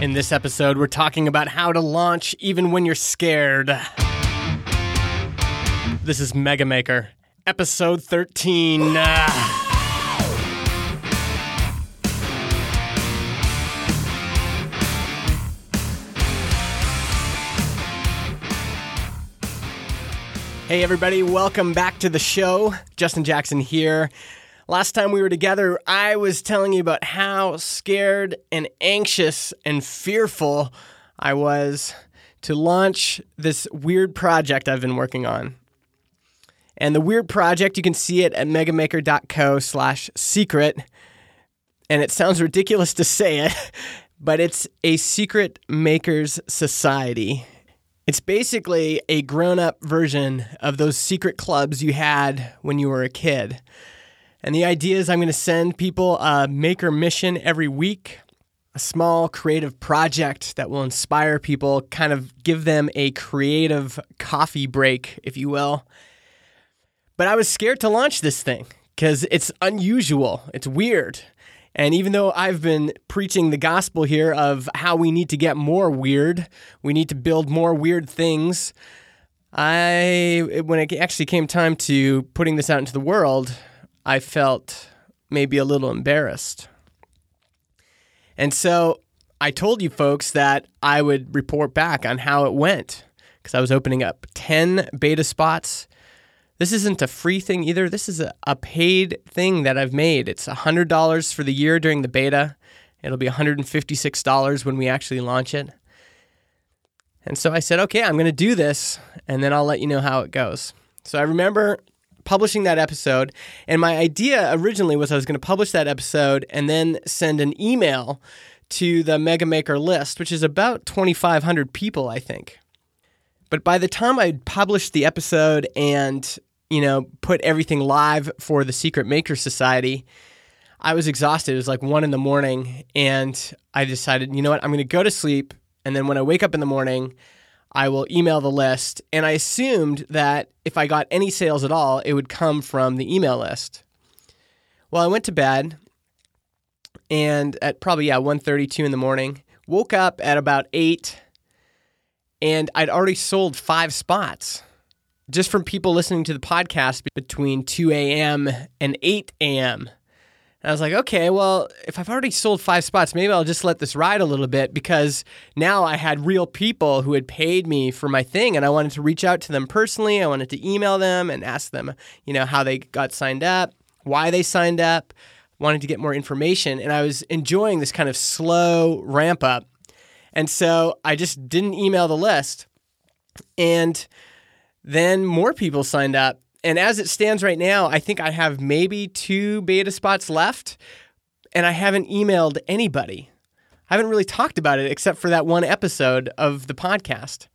In this episode, we're talking about how to launch even when you're scared. This is Mega Maker, episode 13. Hey, everybody, welcome back to the show. Justin Jackson here. Last time we were together, I was telling you about how scared and anxious and fearful I was to launch this weird project I've been working on. And the weird project, you can see it at megamaker.co slash secret. And it sounds ridiculous to say it, but it's a secret makers society. It's basically a grown up version of those secret clubs you had when you were a kid. And the idea is I'm going to send people a maker mission every week, a small creative project that will inspire people, kind of give them a creative coffee break, if you will. But I was scared to launch this thing because it's unusual, it's weird. And even though I've been preaching the gospel here of how we need to get more weird, we need to build more weird things, I when it actually came time to putting this out into the world, I felt maybe a little embarrassed. And so I told you folks that I would report back on how it went because I was opening up 10 beta spots. This isn't a free thing either. This is a, a paid thing that I've made. It's $100 for the year during the beta. It'll be $156 when we actually launch it. And so I said, okay, I'm going to do this, and then I'll let you know how it goes. So I remember publishing that episode. And my idea originally was I was going to publish that episode and then send an email to the Mega Maker list, which is about 2,500 people, I think. But by the time I'd published the episode and, you know, put everything live for the Secret Maker Society, I was exhausted. It was like one in the morning. And I decided, you know what, I'm going to go to sleep. And then when I wake up in the morning, I will email the list. And I assumed that if I got any sales at all, it would come from the email list. Well, I went to bed and at probably yeah 1:32 in the morning, woke up at about 8 and I'd already sold 5 spots just from people listening to the podcast between 2 a.m. and 8 a.m. And I was like, okay, well, if I've already sold five spots, maybe I'll just let this ride a little bit because now I had real people who had paid me for my thing and I wanted to reach out to them personally. I wanted to email them and ask them, you know, how they got signed up, why they signed up, wanted to get more information. And I was enjoying this kind of slow ramp up. And so I just didn't email the list. And then more people signed up and as it stands right now, I think I have maybe two beta spots left, and I haven't emailed anybody. I haven't really talked about it except for that one episode of the podcast.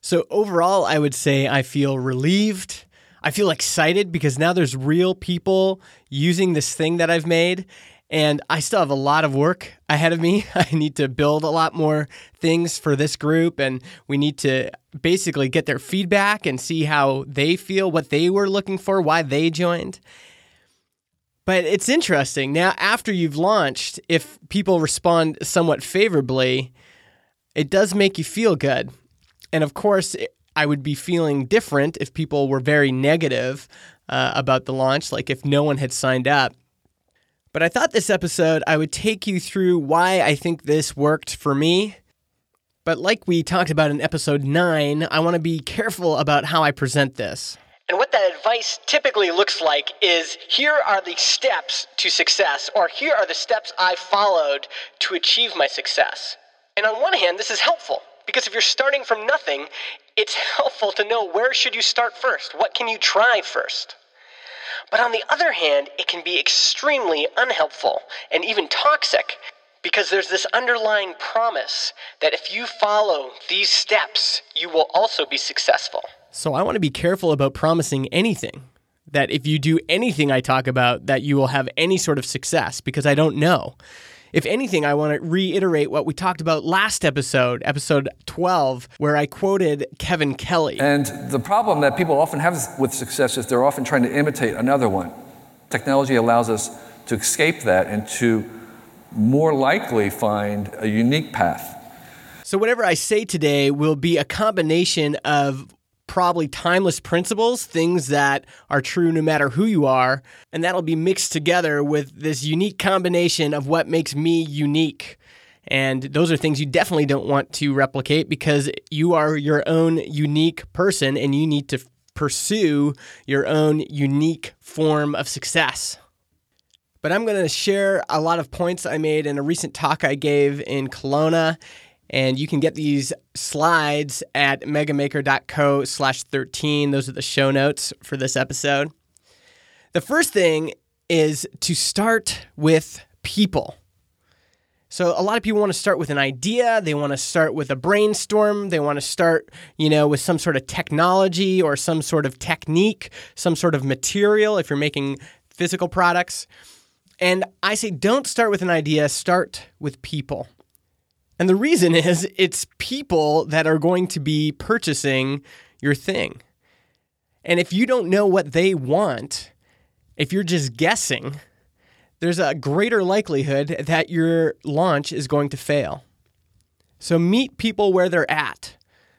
So, overall, I would say I feel relieved. I feel excited because now there's real people using this thing that I've made. And I still have a lot of work ahead of me. I need to build a lot more things for this group, and we need to basically get their feedback and see how they feel, what they were looking for, why they joined. But it's interesting. Now, after you've launched, if people respond somewhat favorably, it does make you feel good. And of course, I would be feeling different if people were very negative uh, about the launch, like if no one had signed up. But I thought this episode I would take you through why I think this worked for me. But like we talked about in episode 9, I want to be careful about how I present this. And what that advice typically looks like is here are the steps to success, or here are the steps I followed to achieve my success. And on one hand, this is helpful because if you're starting from nothing, it's helpful to know where should you start first? What can you try first? But on the other hand, it can be extremely unhelpful and even toxic because there's this underlying promise that if you follow these steps, you will also be successful. So I want to be careful about promising anything. That if you do anything I talk about, that you will have any sort of success because I don't know. If anything, I want to reiterate what we talked about last episode, episode 12, where I quoted Kevin Kelly. And the problem that people often have with success is they're often trying to imitate another one. Technology allows us to escape that and to more likely find a unique path. So, whatever I say today will be a combination of probably timeless principles, things that are true no matter who you are, and that'll be mixed together with this unique combination of what makes me unique. And those are things you definitely don't want to replicate because you are your own unique person and you need to pursue your own unique form of success. But I'm going to share a lot of points I made in a recent talk I gave in Kelowna and you can get these slides at megamaker.co slash 13. Those are the show notes for this episode. The first thing is to start with people. So a lot of people want to start with an idea, they want to start with a brainstorm, they want to start, you know, with some sort of technology or some sort of technique, some sort of material if you're making physical products. And I say don't start with an idea, start with people. And the reason is it's people that are going to be purchasing your thing. And if you don't know what they want, if you're just guessing, there's a greater likelihood that your launch is going to fail. So meet people where they're at,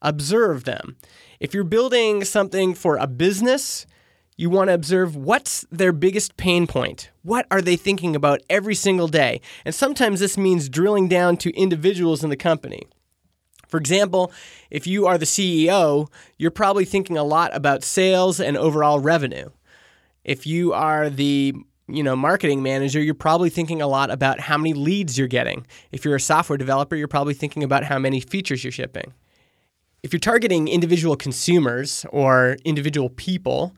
observe them. If you're building something for a business, you want to observe what's their biggest pain point. What are they thinking about every single day? And sometimes this means drilling down to individuals in the company. For example, if you are the CEO, you're probably thinking a lot about sales and overall revenue. If you are the you know, marketing manager, you're probably thinking a lot about how many leads you're getting. If you're a software developer, you're probably thinking about how many features you're shipping. If you're targeting individual consumers or individual people,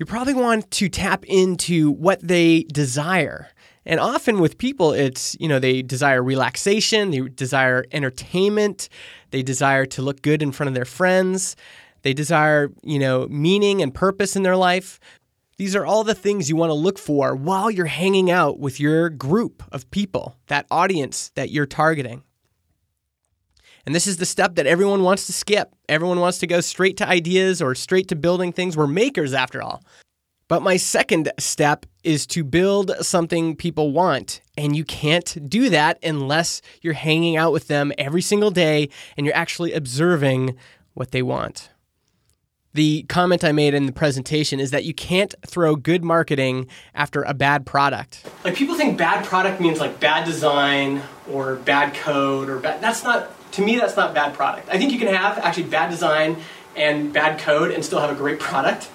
you probably want to tap into what they desire. And often with people, it's, you know, they desire relaxation, they desire entertainment, they desire to look good in front of their friends, they desire, you know, meaning and purpose in their life. These are all the things you want to look for while you're hanging out with your group of people, that audience that you're targeting. And this is the step that everyone wants to skip. Everyone wants to go straight to ideas or straight to building things. We're makers after all. But my second step is to build something people want. And you can't do that unless you're hanging out with them every single day and you're actually observing what they want. The comment I made in the presentation is that you can't throw good marketing after a bad product. Like people think bad product means like bad design or bad code or bad, that's not to me, that's not bad product. I think you can have actually bad design and bad code and still have a great product.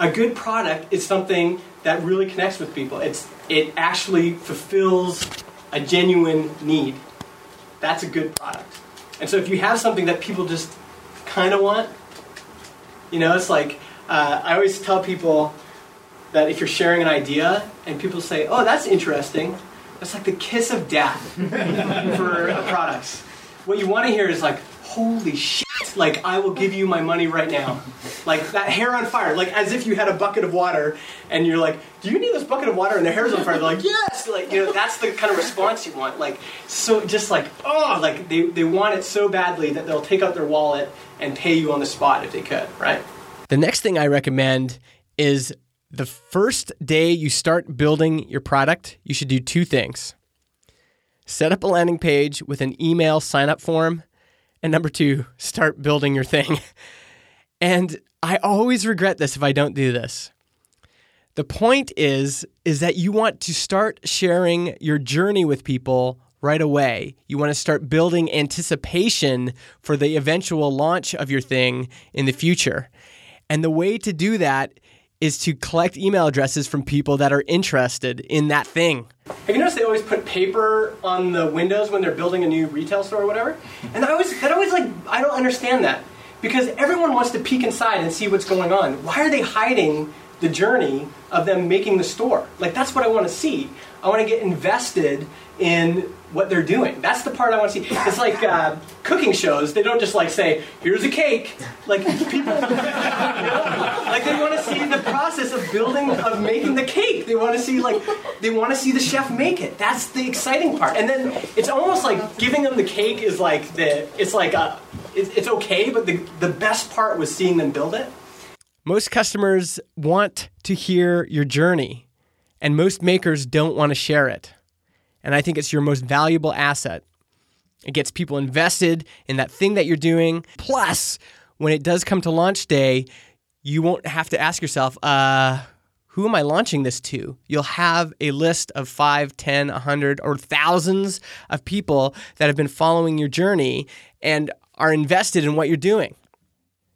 A good product is something that really connects with people. It's it actually fulfills a genuine need. That's a good product. And so if you have something that people just kind of want, you know, it's like uh, I always tell people that if you're sharing an idea and people say, "Oh, that's interesting," that's like the kiss of death for products what you want to hear is like, holy shit, like I will give you my money right now. Like that hair on fire, like as if you had a bucket of water and you're like, do you need this bucket of water? And the hair's on fire. They're like, yes, like you know, that's the kind of response you want. Like so, just like oh, like they they want it so badly that they'll take out their wallet and pay you on the spot if they could, right? The next thing I recommend is the first day you start building your product, you should do two things set up a landing page with an email sign up form. And number two, start building your thing. and I always regret this if I don't do this. The point is is that you want to start sharing your journey with people right away. You want to start building anticipation for the eventual launch of your thing in the future. And the way to do that is to collect email addresses from people that are interested in that thing. Have you noticed they always put paper on the windows when they're building a new retail store or whatever? And I always that always like I don't understand that. Because everyone wants to peek inside and see what's going on. Why are they hiding the journey of them making the store? Like that's what I want to see. I want to get invested in what they're doing. That's the part I want to see. It's like uh, cooking shows. They don't just like say, "Here's a cake." Like people, you know, like they want to see the process of building, of making the cake. They want to see like they want to see the chef make it. That's the exciting part. And then it's almost like giving them the cake is like the. It's like a, it's, okay, but the the best part was seeing them build it. Most customers want to hear your journey, and most makers don't want to share it. And I think it's your most valuable asset. It gets people invested in that thing that you're doing. Plus, when it does come to launch day, you won't have to ask yourself, uh, who am I launching this to? You'll have a list of 5, 10, 100, or thousands of people that have been following your journey and are invested in what you're doing.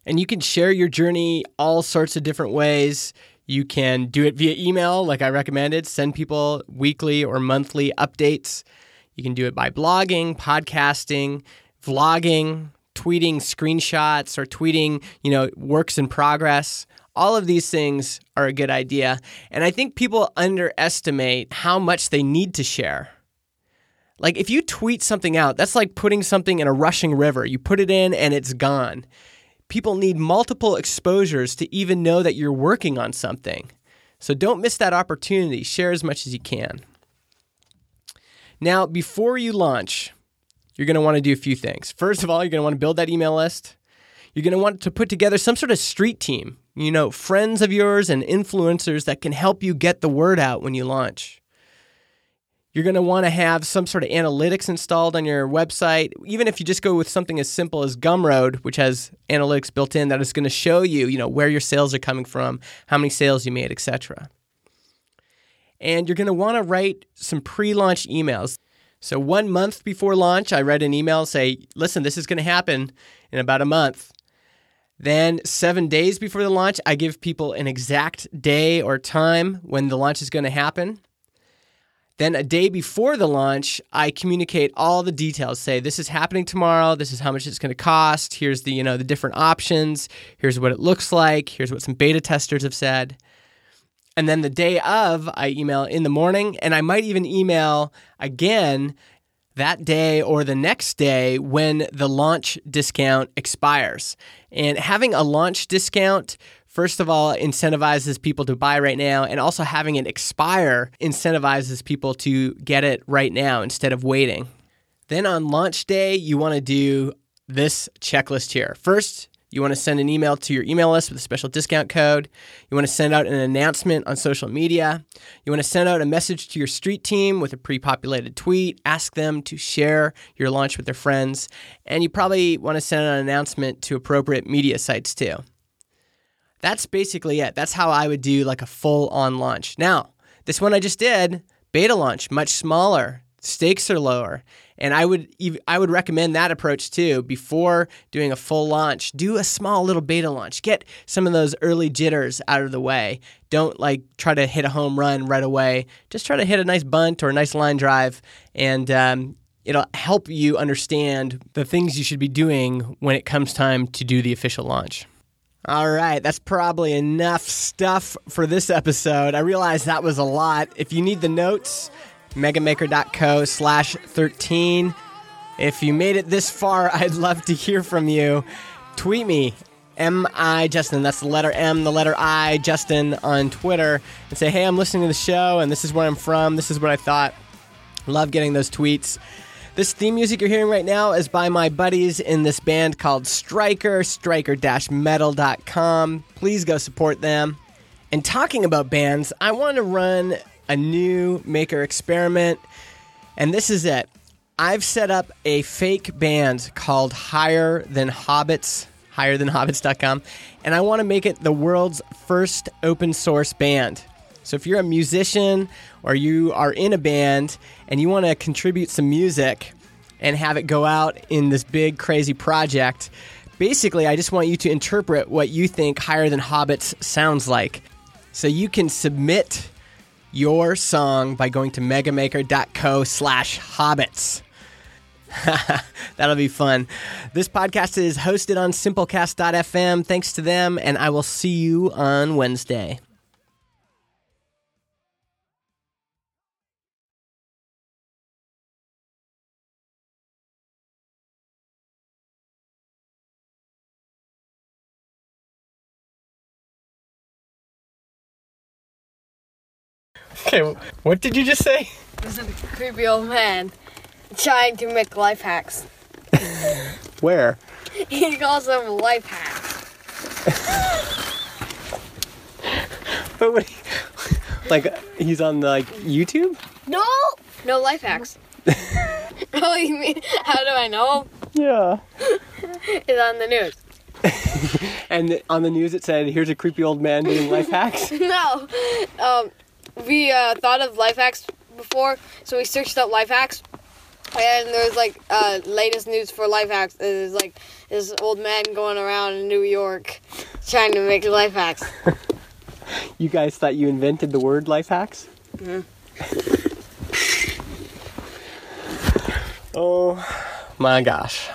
And you can share your journey all sorts of different ways. You can do it via email, like I recommended, send people weekly or monthly updates. You can do it by blogging, podcasting, vlogging, tweeting screenshots or tweeting, you know, works in progress. All of these things are a good idea. And I think people underestimate how much they need to share. Like if you tweet something out, that's like putting something in a rushing river. You put it in and it's gone. People need multiple exposures to even know that you're working on something. So don't miss that opportunity. Share as much as you can. Now, before you launch, you're going to want to do a few things. First of all, you're going to want to build that email list. You're going to want to put together some sort of street team, you know, friends of yours and influencers that can help you get the word out when you launch. You're going to want to have some sort of analytics installed on your website, even if you just go with something as simple as Gumroad, which has analytics built in that is going to show you, you know, where your sales are coming from, how many sales you made, etc. And you're going to want to write some pre-launch emails. So one month before launch, I write an email say, "Listen, this is going to happen in about a month." Then, seven days before the launch, I give people an exact day or time when the launch is going to happen. Then, a day before the launch, I communicate all the details. Say, this is happening tomorrow. This is how much it's going to cost. Here's the you know the different options. Here's what it looks like. Here's what some beta testers have said. And then the day of, I email in the morning, and I might even email again that day or the next day when the launch discount expires. And having a launch discount, first of all, incentivizes people to buy right now, and also having it expire incentivizes people to get it right now instead of waiting. Then on launch day, you want to do this checklist here. First, you want to send an email to your email list with a special discount code. You want to send out an announcement on social media. You want to send out a message to your street team with a pre populated tweet. Ask them to share your launch with their friends. And you probably want to send an announcement to appropriate media sites too. That's basically it. That's how I would do like a full on launch. Now, this one I just did, beta launch, much smaller, stakes are lower. And I would I would recommend that approach too. Before doing a full launch, do a small little beta launch. Get some of those early jitters out of the way. Don't like try to hit a home run right away. Just try to hit a nice bunt or a nice line drive, and um, it'll help you understand the things you should be doing when it comes time to do the official launch. All right, that's probably enough stuff for this episode. I realize that was a lot. If you need the notes, megamaker.co slash 13. If you made it this far, I'd love to hear from you. Tweet me, M-I Justin. That's the letter M, the letter I, Justin on Twitter, and say, hey, I'm listening to the show, and this is where I'm from. This is what I thought. Love getting those tweets. This theme music you're hearing right now is by my buddies in this band called Striker, striker-metal.com. Please go support them. And talking about bands, I want to run a new maker experiment, and this is it. I've set up a fake band called Higher Than Hobbits, higherthanhobbits.com, and I want to make it the world's first open source band. So if you're a musician or you are in a band and you want to contribute some music and have it go out in this big crazy project, basically I just want you to interpret what you think Higher Than Hobbits sounds like. So you can submit your song by going to megamaker.co slash hobbits. That'll be fun. This podcast is hosted on simplecast.fm. Thanks to them, and I will see you on Wednesday. Okay, what did you just say? There's a creepy old man trying to make life hacks. Where? He calls them life hacks. But what? Like he's on the, like YouTube? No, No life hacks. oh, you mean how do I know? Yeah. It's on the news. And on the news it said, "Here's a creepy old man doing life hacks." No. Um, we uh, thought of life hacks before, so we searched up life hacks. And there's like uh, latest news for life hacks is like this old man going around in New York trying to make life hacks. You guys thought you invented the word life hacks? oh my gosh.